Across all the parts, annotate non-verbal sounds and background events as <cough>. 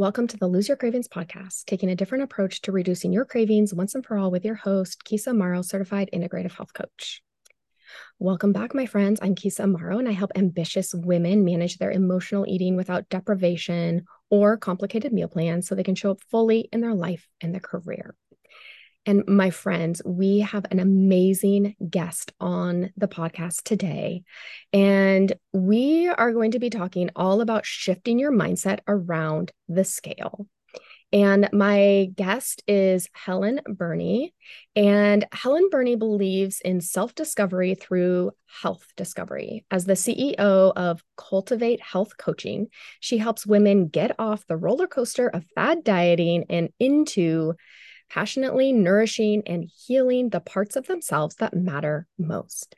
Welcome to the Lose Your Cravings podcast, taking a different approach to reducing your cravings once and for all with your host, Keysa Amaro, certified integrative health coach. Welcome back, my friends. I'm Keysa Amaro, and I help ambitious women manage their emotional eating without deprivation or complicated meal plans so they can show up fully in their life and their career. And my friends, we have an amazing guest on the podcast today. And we are going to be talking all about shifting your mindset around the scale. And my guest is Helen Birney. And Helen Birney believes in self discovery through health discovery. As the CEO of Cultivate Health Coaching, she helps women get off the roller coaster of fad dieting and into passionately nourishing and healing the parts of themselves that matter most.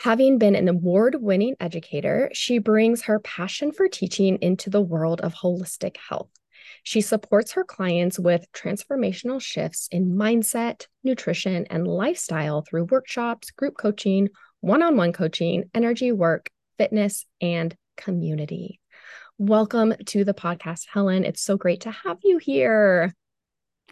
Having been an award winning educator, she brings her passion for teaching into the world of holistic health. She supports her clients with transformational shifts in mindset, nutrition, and lifestyle through workshops, group coaching, one on one coaching, energy work, fitness, and community. Welcome to the podcast, Helen. It's so great to have you here.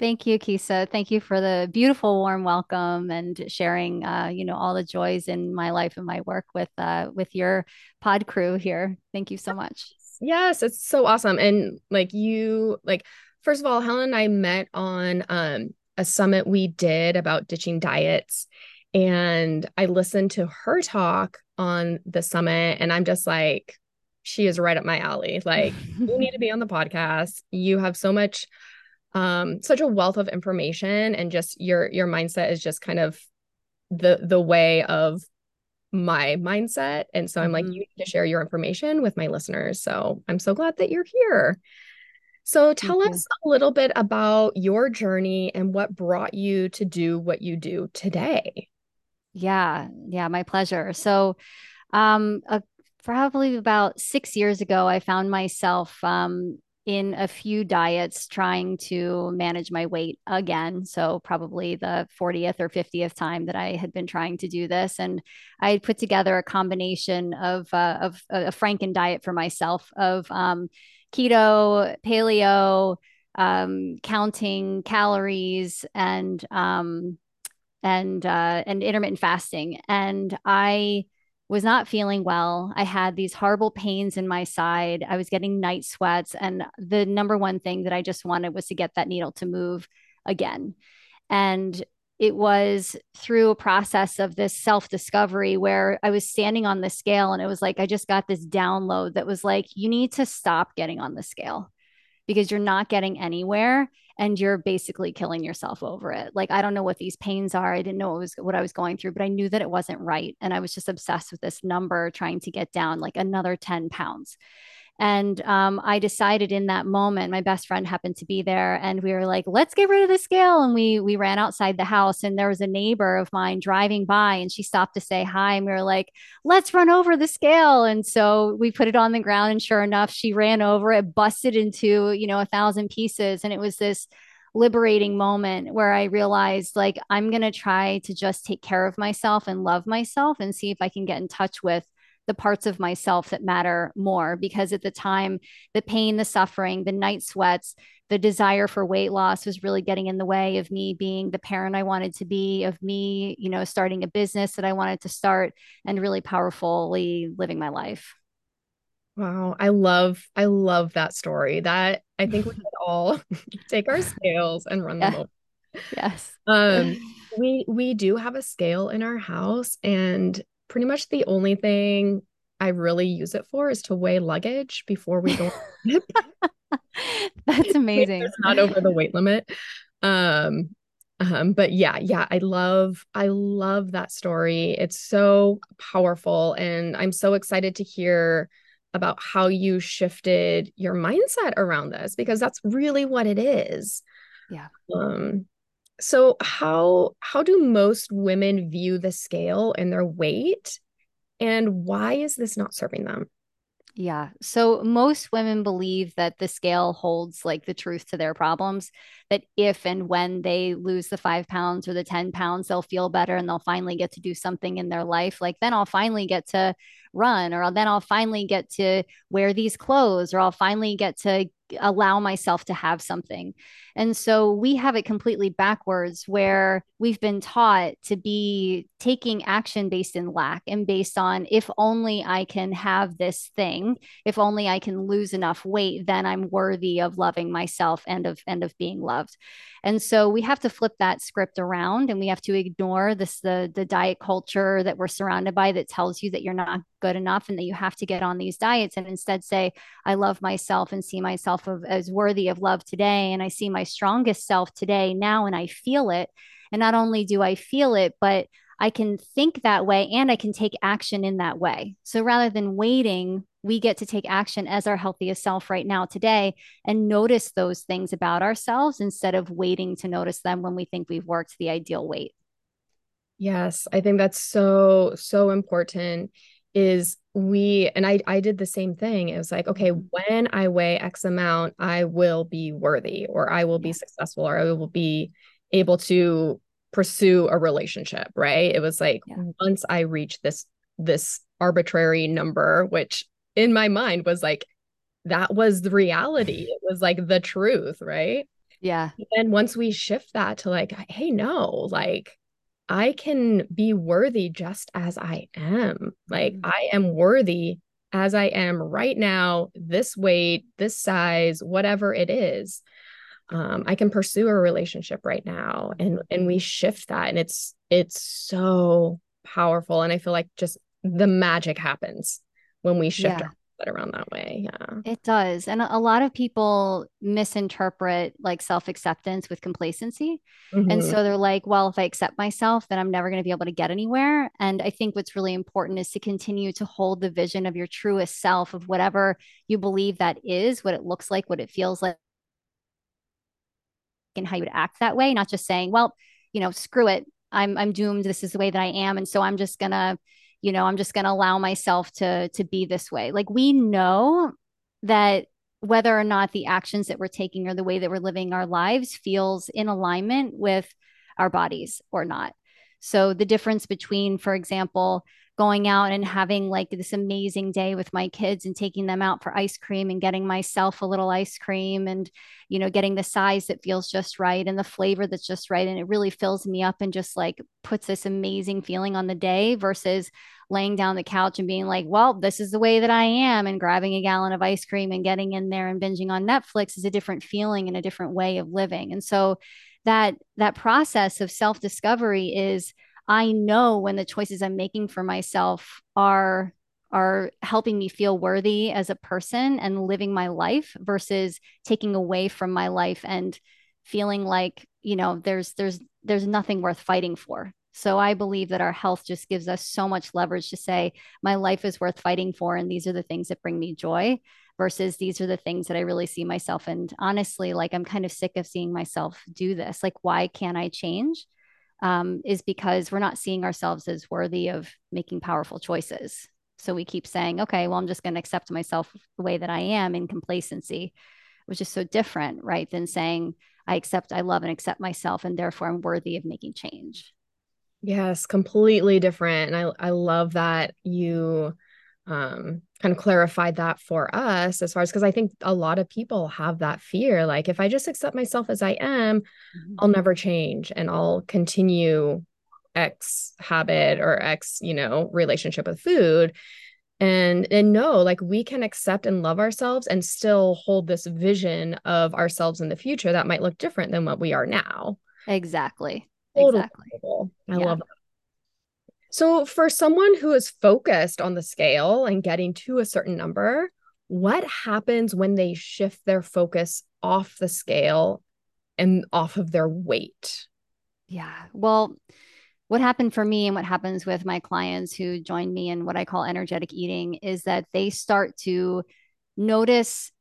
Thank you, Keysa. Thank you for the beautiful, warm welcome and sharing, uh, you know, all the joys in my life and my work with uh, with your pod crew here. Thank you so much. Yes, it's so awesome. And like you, like first of all, Helen and I met on um, a summit we did about ditching diets, and I listened to her talk on the summit, and I'm just like, she is right up my alley. Like, you need to be on the podcast. You have so much um such a wealth of information and just your your mindset is just kind of the the way of my mindset. And so i'm like mm-hmm. you need to share your information with my listeners. So i'm so glad that you're here. So tell Thank us a little bit about your journey and what brought you to do what you do today. Yeah yeah my pleasure. So um uh, probably about six years ago i found myself um in a few diets trying to manage my weight again. So, probably the 40th or 50th time that I had been trying to do this. And I had put together a combination of, uh, of a Franken diet for myself of um, keto, paleo, um, counting calories, and um, and uh, and intermittent fasting. And I was not feeling well. I had these horrible pains in my side. I was getting night sweats. And the number one thing that I just wanted was to get that needle to move again. And it was through a process of this self discovery where I was standing on the scale and it was like, I just got this download that was like, you need to stop getting on the scale because you're not getting anywhere and you're basically killing yourself over it. Like I don't know what these pains are. I didn't know what was what I was going through, but I knew that it wasn't right and I was just obsessed with this number trying to get down like another 10 pounds. And um, I decided in that moment, my best friend happened to be there, and we were like, "Let's get rid of the scale." And we we ran outside the house, and there was a neighbor of mine driving by, and she stopped to say hi, and we were like, "Let's run over the scale." And so we put it on the ground, and sure enough, she ran over it, busted into you know a thousand pieces, and it was this liberating moment where I realized like I'm going to try to just take care of myself and love myself and see if I can get in touch with the parts of myself that matter more because at the time the pain the suffering the night sweats the desire for weight loss was really getting in the way of me being the parent I wanted to be of me you know starting a business that I wanted to start and really powerfully living my life Wow, I love I love that story. That I think we could all <laughs> take our <laughs> scales and run them over. Yes. Um we we do have a scale in our house and pretty much the only thing I really use it for is to weigh luggage before we go. <laughs> That's amazing. It's not over the weight limit. Um, um, but yeah, yeah, I love, I love that story. It's so powerful, and I'm so excited to hear about how you shifted your mindset around this because that's really what it is. Yeah. Um, so how how do most women view the scale and their weight and why is this not serving them yeah. So most women believe that the scale holds like the truth to their problems, that if and when they lose the five pounds or the 10 pounds, they'll feel better and they'll finally get to do something in their life. Like then I'll finally get to run, or then I'll finally get to wear these clothes, or I'll finally get to allow myself to have something. And so we have it completely backwards where we've been taught to be taking action based in lack and based on if only I can have this thing, if only I can lose enough weight, then I'm worthy of loving myself and of and of being loved. And so we have to flip that script around and we have to ignore this the the diet culture that we're surrounded by that tells you that you're not good enough and that you have to get on these diets and instead say I love myself and see myself of, as worthy of love today and I see my strongest self today now and I feel it. And not only do I feel it, but I can think that way and I can take action in that way. So rather than waiting, we get to take action as our healthiest self right now today and notice those things about ourselves instead of waiting to notice them when we think we've worked the ideal weight. Yes, I think that's so so important is we and I I did the same thing. It was like, okay, mm-hmm. when I weigh X amount, I will be worthy or I will be successful or I will be able to pursue a relationship, right? It was like yeah. once I reach this this arbitrary number, which in my mind was like that was the reality. It was like the truth, right? Yeah. And once we shift that to like, hey, no, like I can be worthy just as I am. Like mm-hmm. I am worthy as I am right now, this weight, this size, whatever it is. Um, I can pursue a relationship right now and and we shift that and it's it's so powerful and I feel like just the magic happens when we shift yeah around that way. Yeah. It does. And a lot of people misinterpret like self acceptance with complacency. Mm-hmm. And so they're like, well, if I accept myself, then I'm never going to be able to get anywhere. And I think what's really important is to continue to hold the vision of your truest self, of whatever you believe that is, what it looks like, what it feels like, and how you would act that way, not just saying, well, you know, screw it. I'm I'm doomed. This is the way that I am. And so I'm just gonna you know i'm just going to allow myself to to be this way. Like we know that whether or not the actions that we're taking or the way that we're living our lives feels in alignment with our bodies or not so the difference between for example going out and having like this amazing day with my kids and taking them out for ice cream and getting myself a little ice cream and you know getting the size that feels just right and the flavor that's just right and it really fills me up and just like puts this amazing feeling on the day versus laying down the couch and being like well this is the way that I am and grabbing a gallon of ice cream and getting in there and binging on Netflix is a different feeling and a different way of living. And so that that process of self discovery is I know when the choices I'm making for myself are are helping me feel worthy as a person and living my life versus taking away from my life and feeling like you know there's there's there's nothing worth fighting for. So i believe that our health just gives us so much leverage to say my life is worth fighting for and these are the things that bring me joy versus these are the things that i really see myself and honestly like i'm kind of sick of seeing myself do this like why can't i change um, is because we're not seeing ourselves as worthy of making powerful choices. So we keep saying, okay, well, I'm just going to accept myself the way that I am in complacency, which is so different, right? Than saying, I accept, I love, and accept myself, and therefore I'm worthy of making change. Yes, completely different. And I, I love that you um, kind of clarified that for us as far as because I think a lot of people have that fear. Like, if I just accept myself as I am, mm-hmm. I'll never change and I'll continue X habit or X, you know, relationship with food. And and no, like we can accept and love ourselves and still hold this vision of ourselves in the future that might look different than what we are now. Exactly. Totally exactly. I yeah. love that. So, for someone who is focused on the scale and getting to a certain number, what happens when they shift their focus off the scale and off of their weight? Yeah. Well, what happened for me and what happens with my clients who join me in what I call energetic eating is that they start to notice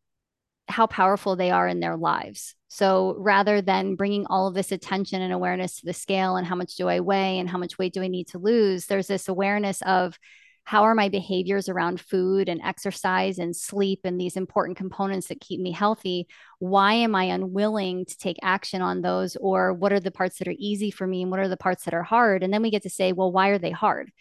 how powerful they are in their lives. So rather than bringing all of this attention and awareness to the scale and how much do I weigh and how much weight do I need to lose, there's this awareness of how are my behaviors around food and exercise and sleep and these important components that keep me healthy? Why am I unwilling to take action on those? Or what are the parts that are easy for me and what are the parts that are hard? And then we get to say, well, why are they hard?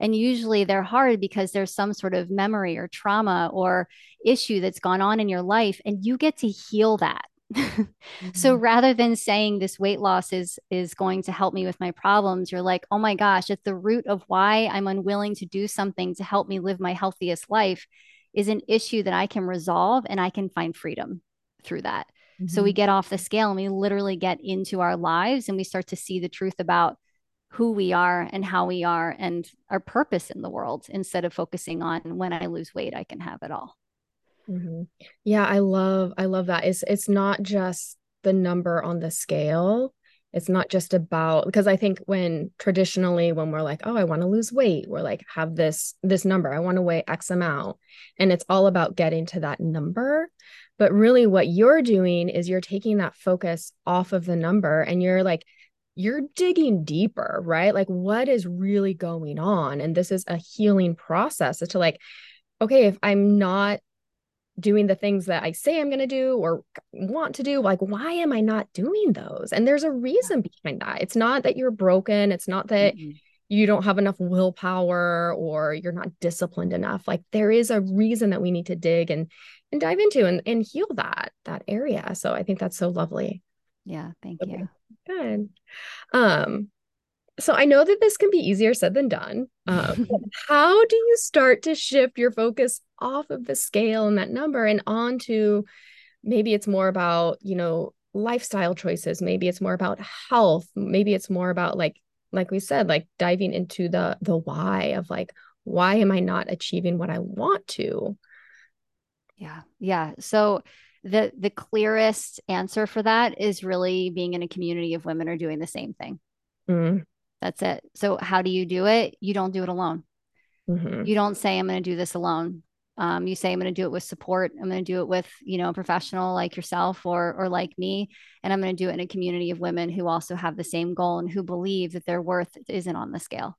And usually they're hard because there's some sort of memory or trauma or issue that's gone on in your life, and you get to heal that. <laughs> mm-hmm. So rather than saying this weight loss is is going to help me with my problems, you're like, "Oh my gosh, at the root of why I'm unwilling to do something to help me live my healthiest life is an issue that I can resolve and I can find freedom through that." Mm-hmm. So we mm-hmm. get off the scale and we literally get into our lives and we start to see the truth about who we are and how we are and our purpose in the world instead of focusing on when I lose weight, I can have it all. Mm-hmm. Yeah, I love I love that. It's it's not just the number on the scale. It's not just about because I think when traditionally when we're like, oh, I want to lose weight, we're like have this this number. I want to weigh X amount. And it's all about getting to that number. But really what you're doing is you're taking that focus off of the number and you're like you're digging deeper, right? Like what is really going on? And this is a healing process. To like okay, if I'm not doing the things that I say I'm going to do or want to do. Like, why am I not doing those? And there's a reason behind that. It's not that you're broken. It's not that mm-hmm. you don't have enough willpower or you're not disciplined enough. Like, there is a reason that we need to dig and and dive into and, and heal that that area. So I think that's so lovely. Yeah, thank okay. you. Good. Um, so I know that this can be easier said than done. Um, <laughs> how do you start to shift your focus off of the scale and that number and onto maybe it's more about, you know, lifestyle choices, maybe it's more about health, maybe it's more about like like we said, like diving into the the why of like why am I not achieving what I want to? Yeah. Yeah. So the the clearest answer for that is really being in a community of women are doing the same thing. Mm. That's it. So how do you do it? You don't do it alone. Mm-hmm. You don't say, I'm going to do this alone. Um, you say, I'm going to do it with support. I'm going to do it with, you know, a professional like yourself or, or like me. And I'm going to do it in a community of women who also have the same goal and who believe that their worth isn't on the scale.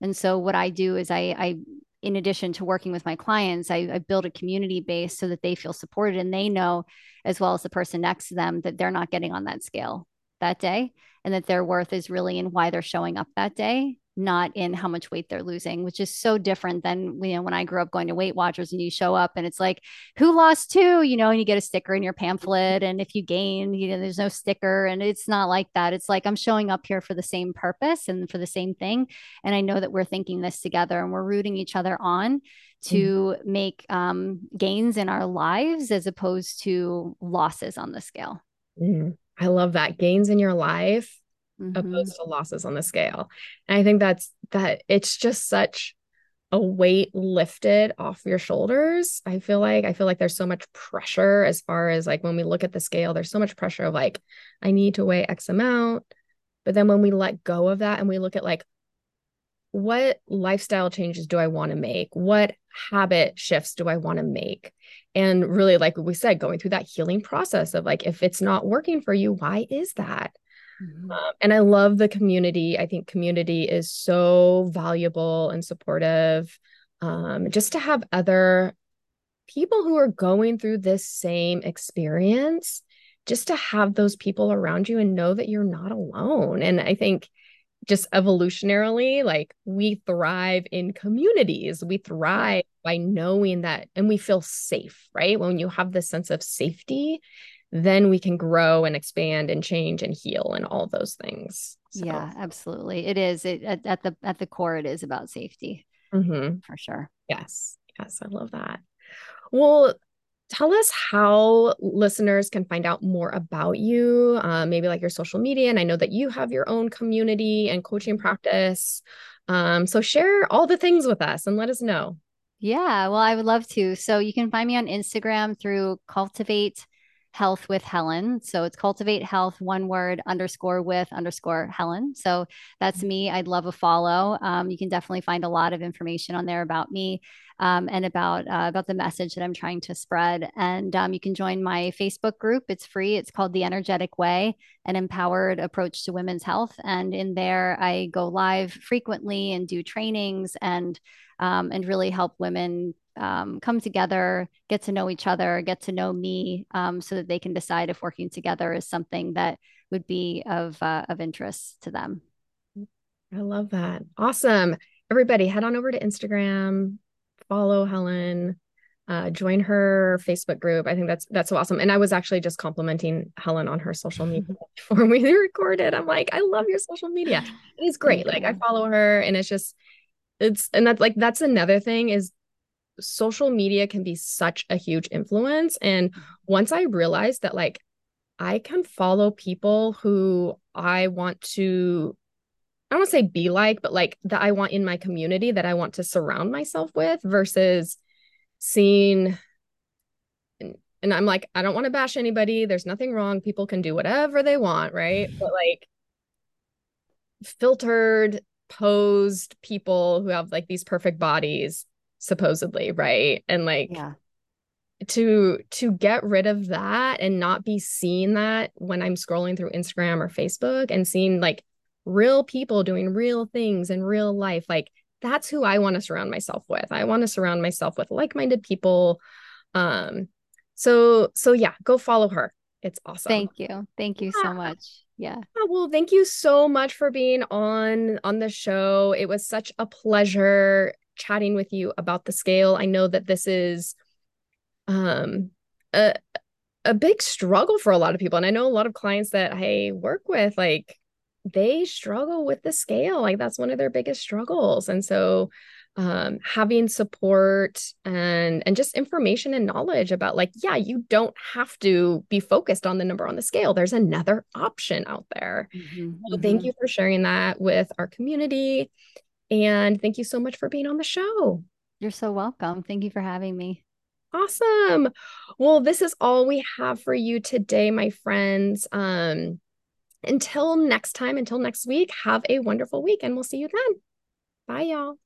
And so what I do is I, I in addition to working with my clients, I, I, build a community base so that they feel supported and they know, as well as the person next to them, that they're not getting on that scale that day and that their worth is really in why they're showing up that day not in how much weight they're losing, which is so different than you know when I grew up going to Weight Watchers and you show up and it's like who lost two, you know, and you get a sticker in your pamphlet, and if you gain, you know, there's no sticker, and it's not like that. It's like I'm showing up here for the same purpose and for the same thing, and I know that we're thinking this together and we're rooting each other on to mm. make um, gains in our lives as opposed to losses on the scale. Mm. I love that gains in your life mm-hmm. opposed to losses on the scale. And I think that's that it's just such a weight lifted off your shoulders. I feel like I feel like there's so much pressure as far as like when we look at the scale, there's so much pressure of like, I need to weigh X amount. But then when we let go of that and we look at like, what lifestyle changes do I want to make? What habit shifts do I want to make? And really, like we said, going through that healing process of like, if it's not working for you, why is that? Mm-hmm. Um, and I love the community. I think community is so valuable and supportive. Um, just to have other people who are going through this same experience, just to have those people around you and know that you're not alone. And I think just evolutionarily, like we thrive in communities, we thrive by knowing that, and we feel safe, right? When you have this sense of safety, then we can grow and expand and change and heal and all those things. So. Yeah, absolutely. It is it, at, at, the at the core. It is about safety mm-hmm. for sure. Yes, yes, I love that. Well, tell us how listeners can find out more about you. Uh, maybe like your social media, and I know that you have your own community and coaching practice. Um, so share all the things with us and let us know. Yeah, well, I would love to. So you can find me on Instagram through Cultivate health with Helen. So it's cultivate health, one word underscore with underscore Helen. So that's me. I'd love a follow. Um, you can definitely find a lot of information on there about me. Um, and about uh, about the message that I'm trying to spread. And um, you can join my Facebook group. It's free. It's called The Energetic Way: An Empowered Approach to Women's Health. And in there, I go live frequently and do trainings and um, and really help women um, come together, get to know each other, get to know me, um, so that they can decide if working together is something that would be of uh, of interest to them. I love that. Awesome. everybody head on over to Instagram, follow Helen, uh, join her Facebook group. I think that's that's so awesome. And I was actually just complimenting Helen on her social media <laughs> before we recorded. I'm like, I love your social media. It is great. Like I follow her, and it's just it's and that's like that's another thing is social media can be such a huge influence. And mm-hmm. once I realized that like I can follow people who I want to I don't want to say be like, but like that I want in my community that I want to surround myself with versus seeing and, and I'm like, I don't want to bash anybody. There's nothing wrong. People can do whatever they want, right? Mm-hmm. But like filtered, posed people who have like these perfect bodies, supposedly, right? And like Yeah. to to get rid of that and not be seeing that when I'm scrolling through Instagram or Facebook and seeing like real people doing real things in real life, like that's who I want to surround myself with. I want to surround myself with like-minded people. Um, so so yeah, go follow her. It's awesome. Thank you. Thank you so much. Yeah. Oh, well, thank you so much for being on on the show. It was such a pleasure chatting with you about the scale. I know that this is um a a big struggle for a lot of people. And I know a lot of clients that I work with, like they struggle with the scale. Like that's one of their biggest struggles. And so um having support and and just information and knowledge about like, yeah, you don't have to be focused on the number on the scale. There's another option out there. Mhm, So thank mhm. you for sharing that with our community. And thank you so much for being on the show. You're so welcome. Thank you for having me. Awesome. Well, this is all we have for you today, my friends. Um, until next time, until next week, have a wonderful week and we'll see you then. Bye, y'all.